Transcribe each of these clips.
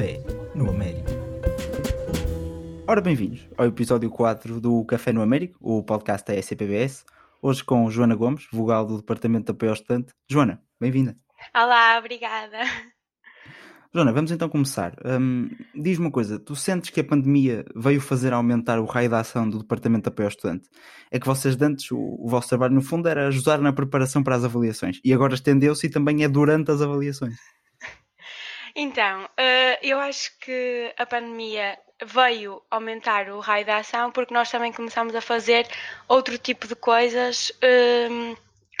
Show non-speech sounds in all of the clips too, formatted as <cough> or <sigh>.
Café no Américo. Ora, bem-vindos ao episódio 4 do Café no Américo, o podcast da SCPBS. Hoje com Joana Gomes, vogal do Departamento de Apoio ao Estudante. Joana, bem-vinda. Olá, obrigada. Joana, vamos então começar. Hum, Diz-me uma coisa, tu sentes que a pandemia veio fazer aumentar o raio da ação do Departamento de Apoio ao Estudante? É que vocês de antes, o, o vosso trabalho no fundo era ajudar na preparação para as avaliações e agora estendeu-se e também é durante as avaliações. Então, eh, eu acho que a pandemia veio aumentar o raio da ação porque nós também começámos a fazer outro tipo de coisas, hum,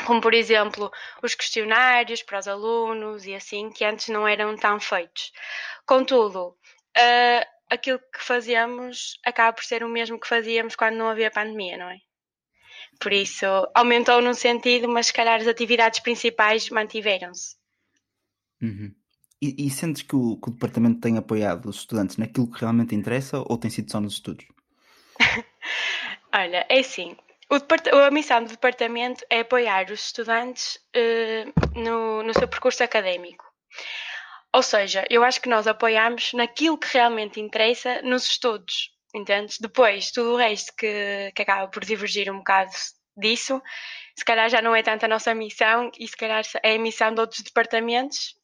como por exemplo os questionários para os alunos e assim, que antes não eram tão feitos. Contudo, eh, aquilo que fazemos acaba por ser o mesmo que fazíamos quando não havia pandemia, não é? Por isso, aumentou num sentido, mas se calhar as atividades principais mantiveram-se. Uhum. E, e sentes que o, que o departamento tem apoiado os estudantes naquilo que realmente interessa ou tem sido só nos estudos? <laughs> Olha, é assim. A missão do departamento é apoiar os estudantes eh, no, no seu percurso académico. Ou seja, eu acho que nós apoiamos naquilo que realmente interessa nos estudos, entendes? Depois, tudo o resto que, que acaba por divergir um bocado disso, se calhar já não é tanto a nossa missão e se calhar é a missão de outros departamentos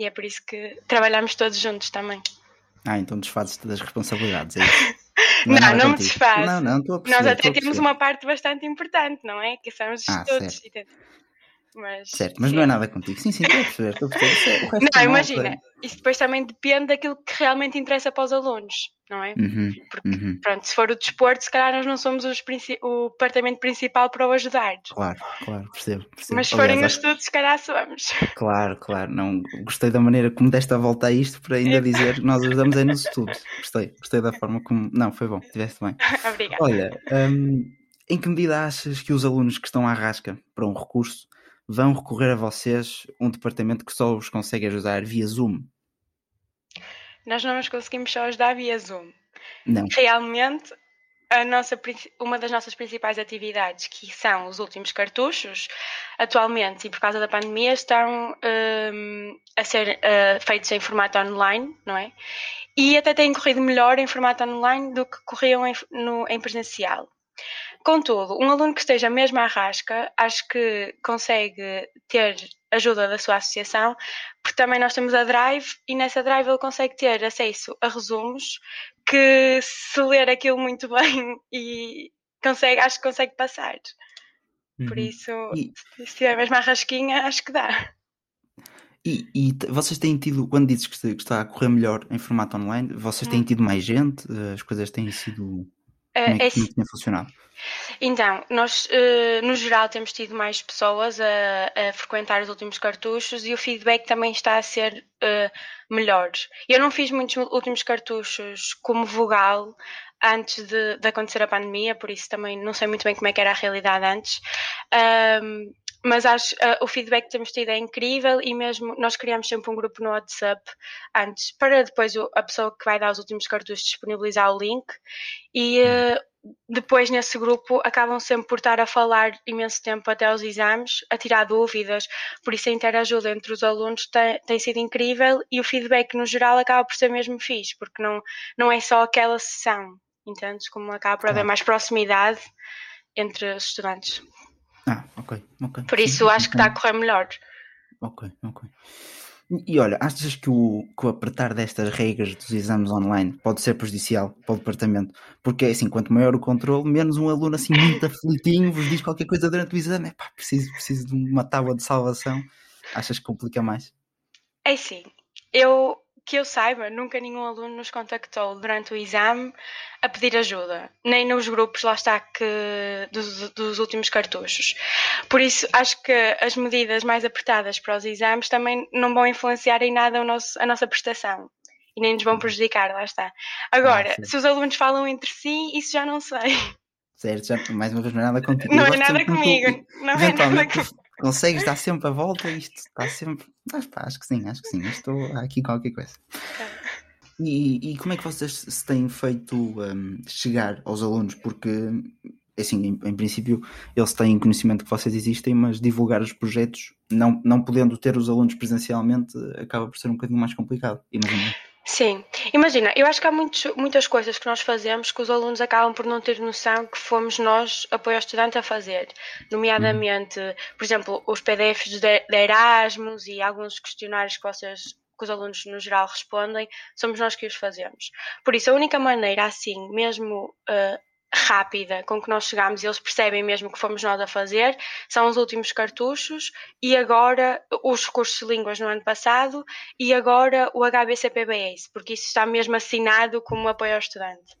e é por isso que trabalhamos todos juntos também. Ah, então desfazes-te das responsabilidades, é isso? <laughs> Não, é nada não me desfaço. Não, não, estou a perceber. Nós até temos uma parte bastante importante, não é? Que são os Ah, estudos. certo. Mas, Certo, mas não é nada contigo. Sim, sim, estou a perceber, estou a perceber. É- Não, malta- imagina, isso depois também depende daquilo que realmente interessa para os alunos, não é? Uhum, Porque, uhum, pronto, se for o desporto, se calhar nós não somos os princi- o departamento principal para o ajudar. claro, claro, percebo. percebo. Mas se Aliás, forem os estudos, se calhar somos. <laughs> Claro, claro. Não, gostei da maneira como deste a volta a isto para ainda dizer que nós ajudamos é nos estudos. Gostei, gostei da forma como. Não, foi bom, tiveste bem. <laughs> Obrigada. Olha, hum, em que medida achas que os alunos que estão à rasca para um recurso vão recorrer a vocês, um departamento que só os consegue ajudar via Zoom? Nós não nos conseguimos só ajudar via Zoom. Não. realmente a nossa, uma das nossas principais atividades, que são os últimos cartuchos, atualmente e por causa da pandemia, estão hum, a ser uh, feitos em formato online, não é? E até têm corrido melhor em formato online do que corriam em, no- em presencial. Contudo, um aluno que esteja mesmo à rasca, acho que consegue ter ajuda da sua associação, porque também nós temos a Drive e nessa Drive ele consegue ter acesso a resumos que se ler aquilo muito <laughs> bem e consegue, acho que consegue passar. Por Uhum. isso, E- se estiver mesmo à rasquinha, acho que dá. E, e vocês têm tido, quando dizes que está- a correr melhor em formato online, vocês têm Hum. tido mais gente? As coisas têm sido. Eh, Como é, é que- como é que tem funcionado? Então, nós eh, no geral temos tido mais pessoas a, a frequentar os últimos cartuchos e o feedback também está a ser eh, melhor. Eu não fiz muitos últimos cartuchos como vogal antes de, de acontecer a pandemia, por isso também não sei muito bem como é que era a realidade antes. Ahm, mas acho eh, o feedback que temos tido é incrível e mesmo nós criamos sempre um grupo no WhatsApp antes para depois o- a pessoa que vai dar os últimos cartuchos disponibilizar o link e eh, depois nesse grupo acabam sempre por estar a falar imenso tempo até aos exames, a tirar dúvidas, por isso a interajuda entre os alunos tem, tem sido incrível e o feedback no geral acaba por ser mesmo fixe, porque não, não é só aquela sessão, entendes? Como acaba por haver mais proximidade entre os estudantes. Ok, ok. Por Sim, isso acho que está a correr melhor. Ok, ok. E, olha, achas que o, que o apertar destas regras dos exames online pode ser prejudicial para o departamento? Porque assim, quanto maior o controle, menos um aluno assim muito aflitinho vos diz qualquer coisa durante o exame. Epá, preciso, preciso de uma tábua de salvação. Achas que complica mais? É assim, eu que eu saiba, nunca nenhum aluno nos contactou durante o exame a pedir ajuda, nem nos grupos, lá está, que, dos, dos últimos cartuchos. Por isso, acho que as medidas mais apertadas para os exames também não vão influenciar em nada nosso, a nossa prestação. E nem nos vão prejudicar, lá está. Agora, Ah, se os alunos falam entre si, isso já não sei. Certo, já, mais uma vez não é nada contigo. Não é nada tu, comigo. <laughs> Não é nada comigo. Consegues dar sempre a volta isto está sempre. Mas, pá, acho que sim, acho que sim. Estou aqui qualquer coisa. E, e como é que vocês se têm feito hum, chegar aos alunos? Porque, assim, em, em princípio, eles têm conhecimento que vocês existem, mas divulgar os projetos, não, não podendo ter os alunos presencialmente, acaba por ser um bocadinho mais complicado, imagino. Sim, imagina, eu acho que há muitos, muitas coisas que nós fazemos que os alunos acabam por não ter noção que fomos nós, apoio ao estudante, a fazer. Nomeadamente, por exemplo, os PDFs de, de Erasmus e alguns questionários que vocês que os alunos no geral respondem, somos nós que os fazemos. Por isso, a única maneira assim, mesmo uh, rápida com que nós chegamos e eles percebem mesmo que fomos nós a fazer, são os últimos cartuchos e agora os cursos de línguas no ano passado e agora o HBCPBS, porque isso está mesmo assinado como apoio ao estudante.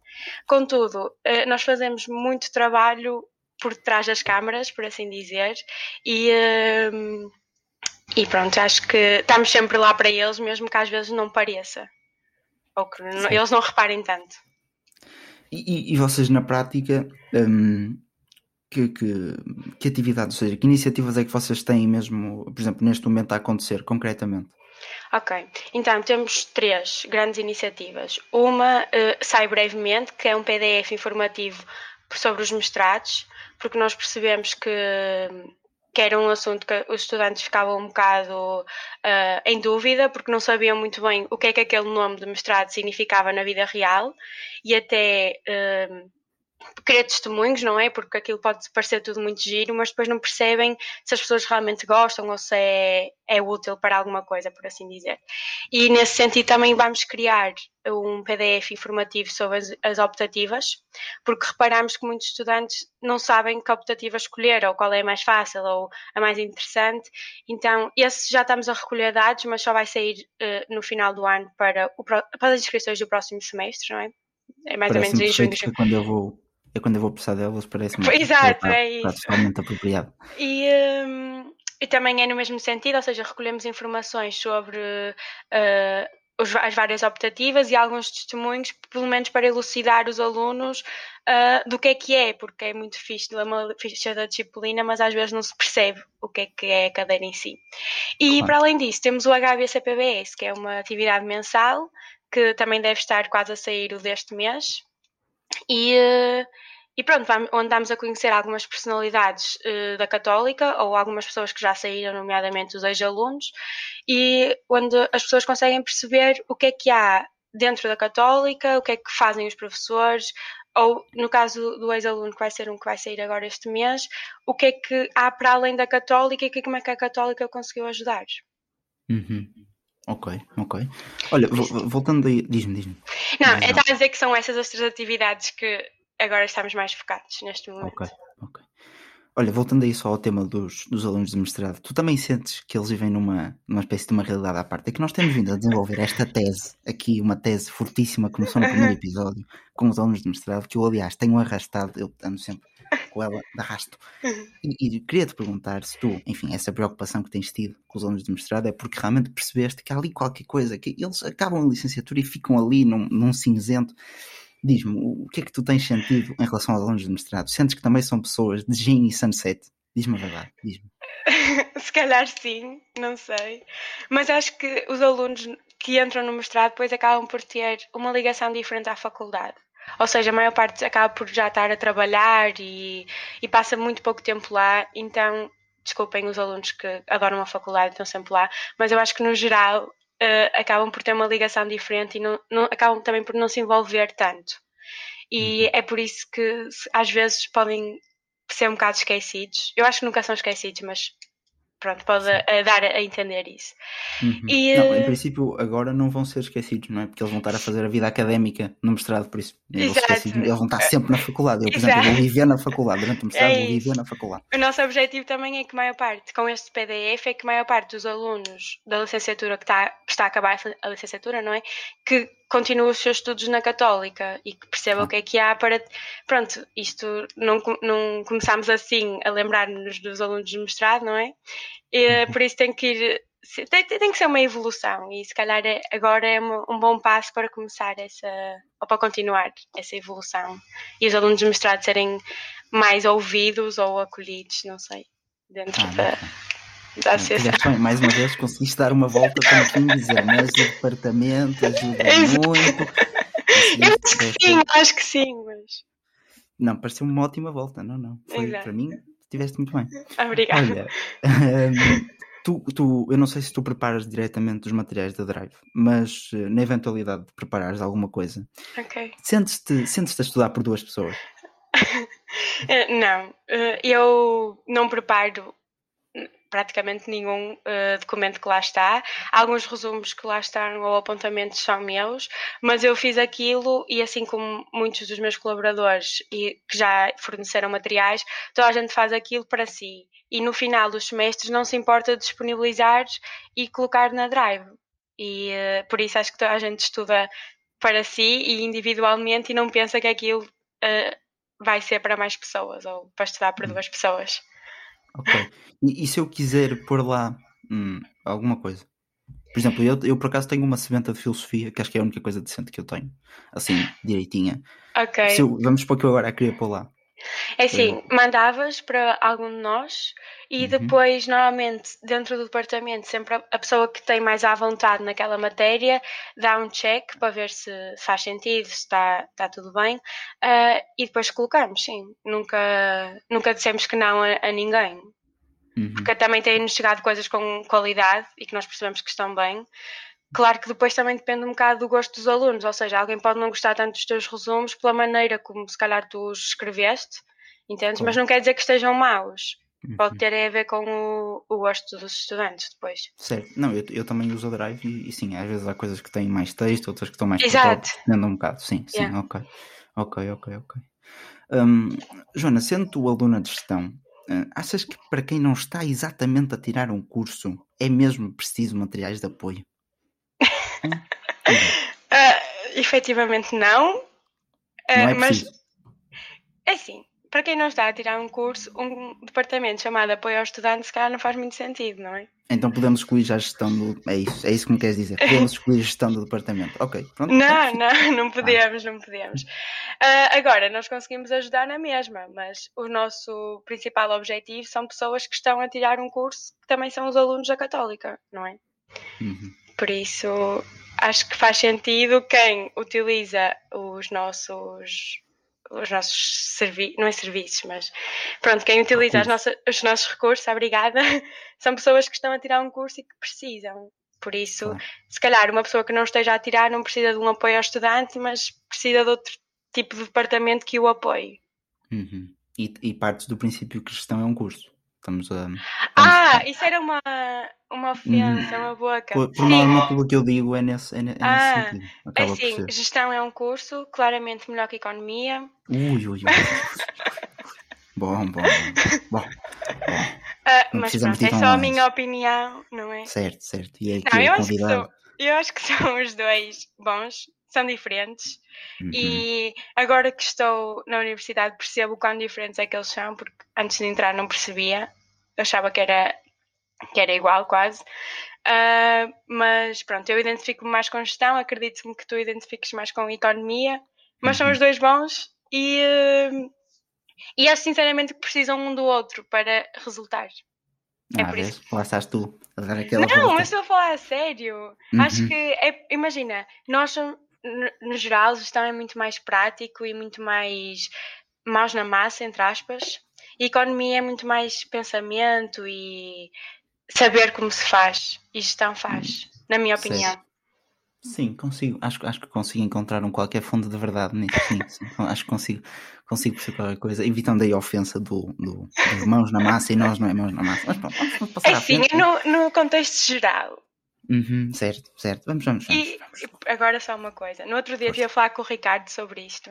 Contudo, eh, nós fazemos muito trabalho por trás das câmaras, por assim dizer, e, ehm, e pronto, acho que estamos sempre lá para eles, mesmo que às vezes não pareça, ou que Sim. eles não reparem tanto. E, e vocês na prática, um, que, que, que atividades, ou seja, que iniciativas é que vocês têm mesmo, por exemplo, neste momento a acontecer, concretamente? Ok, então temos três grandes iniciativas. Uma uh, sai brevemente, que é um PDF informativo sobre os mestrados, porque nós percebemos que que era um assunto que os estudantes ficavam um bocado uh, em dúvida, porque não sabiam muito bem o que é que aquele nome de mestrado significava na vida real. E até uh, querer testemunhos, não é? Porque aquilo pode parecer tudo muito giro, mas depois não percebem se as pessoas realmente gostam ou se é, é útil para alguma coisa, por assim dizer. E nesse sentido também vamos criar um PDF informativo sobre as, as optativas, porque reparamos que muitos estudantes não sabem que optativa escolher, ou qual é a mais fácil, ou a mais interessante. Então, esse já estamos a recolher dados, mas só vai sair uh, no final do ano para, o, para as inscrições do próximo semestre, não é? É mais ou menos em junho. Quando eu vou é quando eu vou precisar delas, parece-me Exato, é isso. totalmente apropriado. E, um, e também é no mesmo sentido, ou seja, recolhemos informações sobre uh, as várias optativas e alguns testemunhos, pelo menos para elucidar os alunos uh, do que é que é, porque é muito fixe ler uma ficha da disciplina, mas às vezes não se percebe o que é que é a cadeira em si. E claro. para além disso, temos o HBCPBS, que é uma atividade mensal, que também deve estar quase a sair o deste mês, e, eh, e pronto, andamos a conhecer algumas personalidades uh, da Católica ou algumas pessoas que já saíram, nomeadamente os ex-alunos, e onde as pessoas conseguem perceber o que é que há dentro da Católica, o que é que fazem os professores, ou no caso do ex-aluno que vai ser um que vai sair agora este mês, o que é que há para além da Católica e como é que a Católica conseguiu ajudar. Uhum. Ok, ok. Olha, voltando aí, diz-me, diz-me. Não, é a dizer que são essas as três atividades que agora estamos mais focados neste momento. Ok, ok. Olha, voltando aí só ao tema dos, dos alunos de mestrado, tu também sentes que eles vivem numa, numa espécie de uma realidade à parte? É que nós temos vindo a desenvolver esta tese, aqui uma tese fortíssima, começou no primeiro <laughs> episódio, com os alunos de mestrado, que eu, aliás, tenho arrastado, eu ando sempre com ela de arrasto. E, e queria te perguntar se tu, enfim, essa preocupação que tens tido com os alunos de mestrado é porque realmente percebeste que há ali qualquer coisa, que eles acabam a licenciatura e ficam ali num, num cinzento Diz-me, o que é que tu tens sentido em relação aos alunos de mestrado? Sentes que também são pessoas de Gin e Sunset? Diz-me a verdade, diz-me. <laughs> Se calhar sim, não sei. Mas acho que os alunos que entram no mestrado depois acabam por ter uma ligação diferente à faculdade. Ou seja, a maior parte acaba por já estar a trabalhar e, e passa muito pouco tempo lá, então desculpem os alunos que adoram a faculdade estão sempre lá, mas eu acho que no geral uh, acabam por ter uma ligação diferente e não, não, acabam também por não se envolver tanto. E uhum. é por isso que às vezes podem ser um bocado esquecidos. Eu acho que nunca são esquecidos, mas pronto, pode uh, dar a entender isso. Uhum. E, não, em eh, princípio, agora não vão ser esquecidos, não é? Porque eles vão estar a fazer a vida académica no mestrado, por isso eles, eles vão estar sempre na faculdade. Eu, por Exato. exemplo, vou viver na faculdade, durante o mestrado, é vou viver na faculdade. O nosso objetivo também é que, maior parte, com este PDF, é que a maior parte dos alunos da licenciatura que está, que está a acabar a licenciatura, não é? Que continue os seus estudos na Católica e que perceba ah. o que é que há para. Pronto, isto não, não começámos assim a lembrar-nos dos alunos de mestrado, não é? E, uhum. por isso tem que ir. Tem, tem que ser uma evolução e se calhar é, agora é um bom passo para começar essa. ou para continuar essa evolução e os alunos de mestrado serem mais ouvidos ou acolhidos, não sei, dentro ah, da. Dá bem, mais uma vez conseguiste dar uma volta como quem dizer, mas o departamento ajuda muito. <laughs> Eu acho que sim, acho que sim, mas. Não, pareceu uma ótima volta, não, não. Foi Exato. para mim, estiveste muito bem. Obrigada. Olha, <laughs> um, Tu, tu, eu não sei se tu preparas diretamente os materiais da Drive, mas eh, na eventualidade de preparares alguma coisa, Ok. sentes-te sentes a estudar por duas pessoas? <laughs> Eh, não, eh, eu não preparo praticamente nenhum uh, documento que lá está. Alguns resumos que lá estão ou apontamentos são meus, mas eu fiz aquilo e assim como muitos dos meus colaboradores e que já forneceram materiais, toda a gente faz aquilo para si. E no final dos semestres não se importa disponibilizar e colocar na Drive. E uh, por isso acho que toda a gente estuda para si e individualmente e não pensa que aquilo uh, vai ser para mais pessoas ou para estudar para duas pessoas. Ok. E, e se eu quiser pôr lá hum, alguma coisa? Por exemplo, eu, eu por acaso tenho uma sementa de filosofia, que acho que é a única coisa decente que eu tenho, assim, direitinha. Ok. Se eu- vamos supor que eu agora a queria pôr lá. É assim, mandavas para algum de nós e Uhum. depois, normalmente, dentro do departamento, sempre a- pessoa que tem mais à vontade naquela matéria dá um check para ver se faz sentido, se está, está tudo bem ah, e depois colocamos, sim. Nunca, nunca dissemos que não a, a ninguém. Uhum. Porque também têm-nos chegado coisas com qualidade e que nós percebemos que estão bem. Claro que depois também depende um bocado do gosto dos alunos, ou seja, alguém pode não gostar tanto dos teus resumos pela maneira como se calhar tu os escreveste, entendes? Mas não quer dizer que estejam maus. Uhum. Pode ter a ver com o, o gosto dos estudantes depois. Certo. Não, eu, eu também uso o Drive e, e sim, às vezes há coisas que têm mais texto, outras que estão mais Exato. tópicos, depende um bocado. Sim, sim, Yeah. ok. Ok, ok, ok. Hum, Joana, sendo tu aluna de gestão, eh, achas que para quem não está exatamente a tirar um curso é mesmo preciso materiais de apoio? <laughs> Hum? Ah, efetivamente não, Ah, Não é mas preciso. é assim, para quem não está a tirar um curso, um departamento chamado Apoio ao Estudante se calhar não faz muito sentido, não é? Então podemos excluir já a gestão do. É isso, é isso que me queres dizer. Podemos excluir a gestão do departamento. Ok, pronto. Não, não, não podemos, não podemos. Ah, agora, nós conseguimos ajudar na mesma, mas o nosso principal objetivo são pessoas que estão a tirar um curso que também são os alunos da Católica, não é? Uhum. Por isso, acho que faz sentido quem utiliza os nossos os nossos serviços, não é serviços, mas pronto, quem utiliza as nossas- os nossos recursos, obrigada, <laughs> são pessoas que estão a tirar um curso e que precisam. Por isso, se calhar uma pessoa que não esteja a tirar não precisa de um apoio ao estudante, mas precisa de outro tipo de departamento que o apoie. Uhum. E, e partes do princípio que gestão é um curso. Estamos a. Ah, isso era uma, uma ofensa, uma boca. Por, por norma, tudo o que eu digo é nesse, é é nesse Ah, sentido. É Acaba assim, gestão é um curso, claramente melhor que economia. Ui, ui, ui. <laughs> bom, bom, bom. Bom, Ah, mas pronto, é só a minha opinião, não é? certo, certo. E é Não, eu o acho, são, eu acho que <laughs> são os dois bons, são diferentes. Uhum. E agora que estou na universidade percebo quão diferentes é que eles são, porque antes de entrar não percebia, achava que era, que era igual quase. Ah, mas pronto, eu identifico-me mais com gestão, acredito-me que tu identifiques mais com economia, mas são Uhum. os dois bons e, ah, e acho sinceramente que precisam um do outro para resultar. é ah, por vês? Lá estás tu Não, mas estou a falar a sério. Uhum. Acho que é, imagina, nós somos- no, no geral, gestão é muito mais prático e muito mais mãos na massa, entre aspas. E economia é muito mais pensamento e saber como se faz. E gestão faz, na minha opinião. Sim, consigo. Acho, acho que consigo encontrar um qualquer fundo de verdade nisso. Sim, sim. <laughs> Acho que consigo, consigo perceber qualquer coisa. Evitando aí a ofensa do, do, dos mãos na massa e nós não é mãos na massa. Mas pronto, vamos, passar É assim, frente. no, no contexto geral. Uhum, certo, certo. Vamos, vamos, vamos. E vamos. agora só uma coisa. No outro dia Força. estive a falar com o Ricardo sobre isto.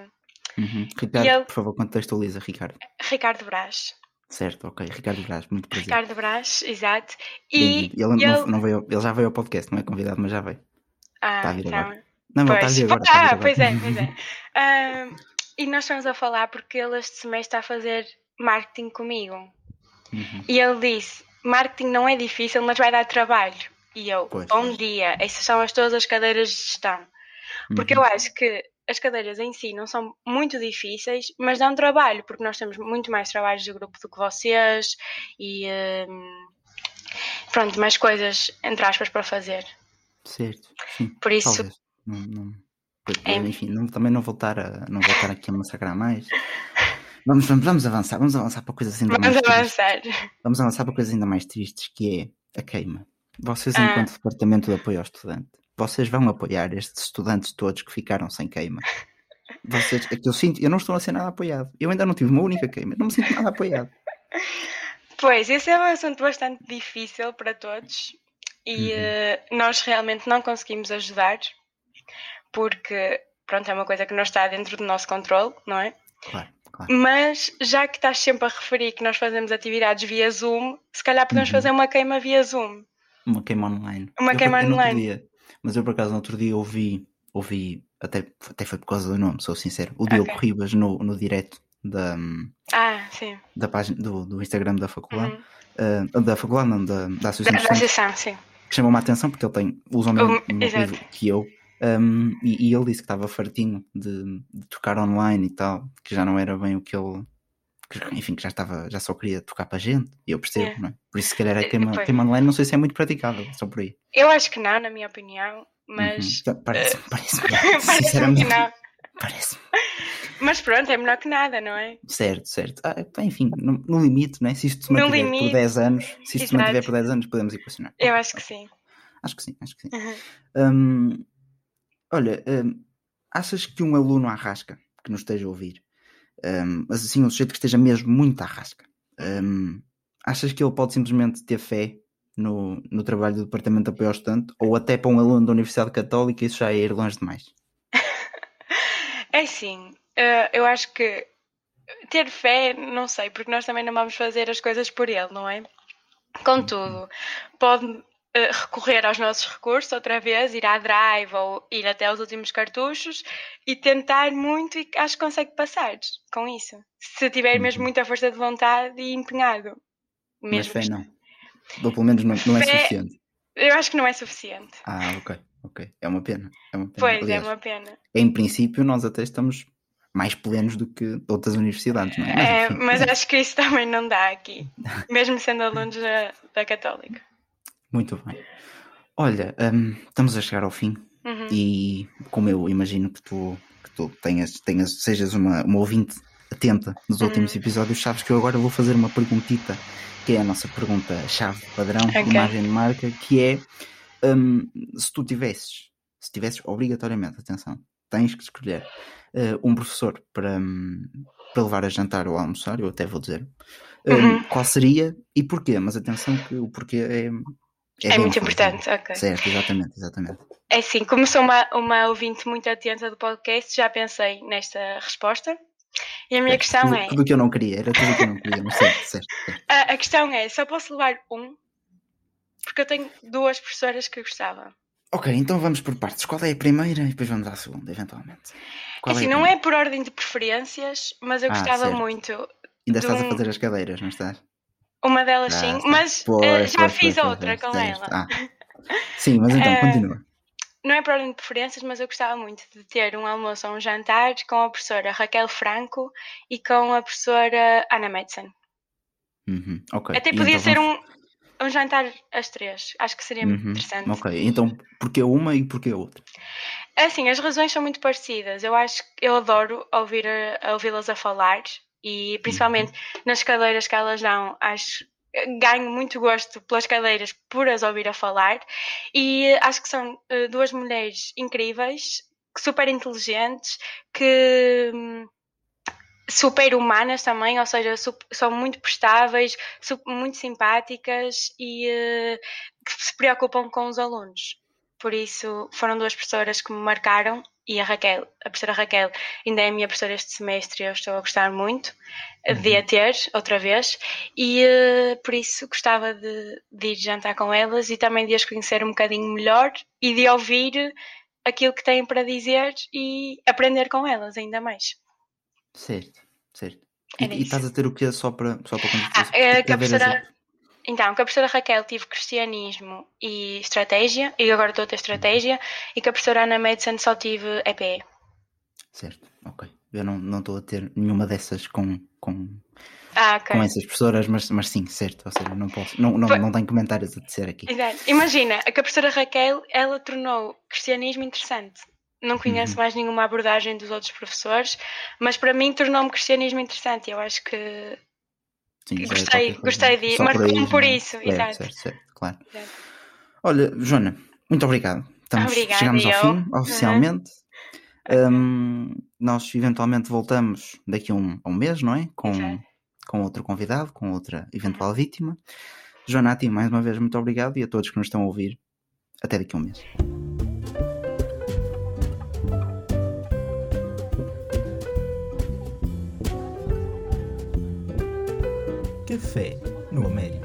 Uhum. Ricardo, ele- por favor, contextualiza, Ricardo. Ricardo Brás. Certo, ok. Ricardo Braz, muito prazer. Ricardo Brás, exato. E. Ele, ele- Não, não veio, ele já veio ao podcast, não é convidado, mas já veio. Ah, Tá a vir então, agora. Não, ele está a Pois, vir agora. ah, está agora. pois é, pois é. <laughs> E nós estamos a falar porque ele este semestre está a fazer marketing comigo. Uhum. E ele disse: marketing não é difícil, mas vai dar trabalho. E eu, Pois. bom dia, essas são as, todas as cadeiras de gestão. Porque Uhum. eu acho que as cadeiras em si não são muito difíceis, mas dão trabalho, porque nós temos muito mais trabalhos de grupo do que vocês e ahm, pronto, mais coisas, entre aspas, para fazer. Certo, sim. Por isso, Talvez. Não, não- É. Enfim, não- também não voltar, a, não voltar aqui a massacrar mais. Vamos, vamos, vamos avançar, vamos avançar para coisas ainda vamos mais tristes. avançar. Vamos avançar para coisas ainda mais tristes, que é a queima. Vocês, ah. enquanto Departamento de Apoio ao Estudante, vocês vão apoiar estes estudantes todos que ficaram sem queima? Vocês, é que eu sinto, eu não estou a ser nada apoiado. Eu ainda não tive uma única queima, não me sinto nada apoiado. <laughs> Pois, esse é um assunto bastante difícil para todos e uhum. uh, nós realmente não conseguimos ajudar porque, pronto, é uma coisa que não está dentro do nosso controle, não é? Claro, claro. Mas já que estás sempre a referir que nós fazemos atividades via Zoom, se calhar podemos uhum. fazer uma queima via Zoom. Uma queima online. Uma queima online. Dia, mas eu por acaso no outro dia ouvi, ouvi até, até foi por causa do nome, sou sincero, o Diogo okay. Ribas no, no direto da, ah, sim. da página do, do Instagram da faculdade. Uhum. Uh, da faculdade, não, da, da associação. Da associação, sim. Chamou-me a atenção porque ele tem, usa o mesmo livro que eu. Um, e, e, ele disse que estava fartinho de, de, tocar online e tal, que já não era bem o que ele. Que, <laughs> enfim, que já estava, já só queria tocar para a gente, e eu percebo, é. não é? Por isso, se calhar, é tema, tema online, não sei se é muito praticável, só por aí. Eu acho que não, na minha opinião, mas. Uhum. Parece, uh, parece, <laughs> parece que não. Parece. Mas pronto, é melhor que nada, não é? Certo, certo. Ah, enfim, no, no, limite, né? se isto se mantiver limite, por 10 anos, se isto se mantiver por 10 anos, podemos equacionar. Eu acho que sim. Acho que sim, acho que sim. Uhum. Um, olha, um, achas que um aluno à rasca que nos esteja a ouvir, um, mas assim, um sujeito que esteja mesmo muito à rasca, um, achas que ele pode simplesmente ter fé no, no trabalho do Departamento de Apoio ao Estudante ou até para um aluno da Universidade Católica isso já é ir longe demais? <laughs> É sim, uh, eu acho que ter fé, não sei, porque nós também não vamos fazer as coisas por ele, não é? Contudo, pode uh, recorrer aos nossos recursos outra vez, ir à drive ou ir até aos últimos cartuchos e tentar muito e acho que consegue passar com isso. Se tiver uhum. mesmo muita força de vontade e empenhado. Mesmo Mas fé não. Ou pelo menos não, não é suficiente. Eu acho que não é suficiente. Ah, ok. Ok. É uma pena. É uma pena. Pois, é Aliás, é uma pena. Em princípio, nós até estamos mais plenos do que outras universidades, não é? Mas, é, mas <laughs> acho que isso também não dá aqui, mesmo sendo alunos da, da Católica. Muito bem. Olha, um, estamos a chegar ao fim uhum. e como eu imagino que tu, que tu tenhas, tenhas, sejas uma, uma ouvinte atenta nos últimos uhum. episódios, sabes que eu agora vou fazer uma perguntita, que é a nossa pergunta-chave padrão, okay. imagem de marca, que é um, se tu tivesses, se tivesses obrigatoriamente, atenção, tens que escolher uh, um professor para, um, para levar a jantar ou a almoçar, eu até vou dizer, um, uhum. qual seria e porquê, mas atenção que o porquê é. É, é muito importante, ok. Certo, exatamente, exatamente. É assim, como sou uma, uma ouvinte muito atenta do podcast, já pensei nesta resposta. E a minha certo, questão tudo, é. Tudo o que eu não queria, era tudo o que eu não queria, mas certo, certo. certo. <laughs> A, a questão é: só posso levar um? Porque eu tenho duas professoras que gostava. Ok, então vamos por partes. Qual é a primeira e depois vamos à segunda, eventualmente. Qual assim, é não é por ordem de preferências, mas eu ah, gostava certo. muito. Ainda estás um... a fazer as cadeiras, não estás? Uma delas ah, sim, está. mas pois, uh, já pois, fiz pois, outra com ela. Ah. Sim, mas então, uh, continua. Não é por ordem de preferências, mas eu gostava muito de ter um almoço ou um jantar com a professora Raquel Franco e com a professora Ana Madsen. Uhum, okay. Até podia então ser vamos... um um jantar às três. Acho que seria muito uhum. interessante. Ok, então porquê uma e porquê outra? É assim, as razões são muito parecidas. Eu acho que eu adoro ouvir ouvi-las a falar e principalmente nas cadeiras que elas dão, acho ganho muito gosto pelas cadeiras por as ouvir a falar e acho que são uh, duas mulheres incríveis, super inteligentes, que hum, super humanas também, ou seja, são muito prestáveis, muito simpáticas e uh, que se preocupam com os alunos. Por isso foram duas professoras que me marcaram e a Raquel, a professora Raquel, ainda é a minha professora este semestre e eu estou a gostar muito uhum. de a ter outra vez e uh, por isso gostava de, de ir jantar com elas e também de as conhecer um bocadinho melhor e de ouvir aquilo que têm para dizer e aprender com elas ainda mais. Certo, certo. E, e, estás a ter o que só para, só para ah, é, que a professora, Então, com a professora Raquel tive cristianismo e estratégia, e agora estou a ter estratégia, e com a professora Ana Madison só tive EPE. Certo, ok. Eu não estou a ter nenhuma dessas com, com, ah, okay. com essas professoras, mas, mas sim, certo. Ou seja, não posso, não, não, não tenho comentários a dizer aqui. Exato. Imagina, a professora Raquel, ela tornou cristianismo interessante. Não conheço uhum. mais nenhuma abordagem dos outros professores, mas para mim tornou-me cristianismo interessante. Eu acho que Sim, é Gostei, gostei de marcou-me por já- isso, certo, exato. Certo, certo, claro. Exato. Olha, Joana, muito obrigado. Estamos, Obrigada, chegamos ao eu. fim, oficialmente. Hum, nós eventualmente voltamos daqui a um, a um mês, não é? Com, Exato. com outro convidado, com outra eventual vítima. Joana, a ti mais uma vez muito obrigado e a todos que nos estão a ouvir. Até daqui a um mês. Café no Américo.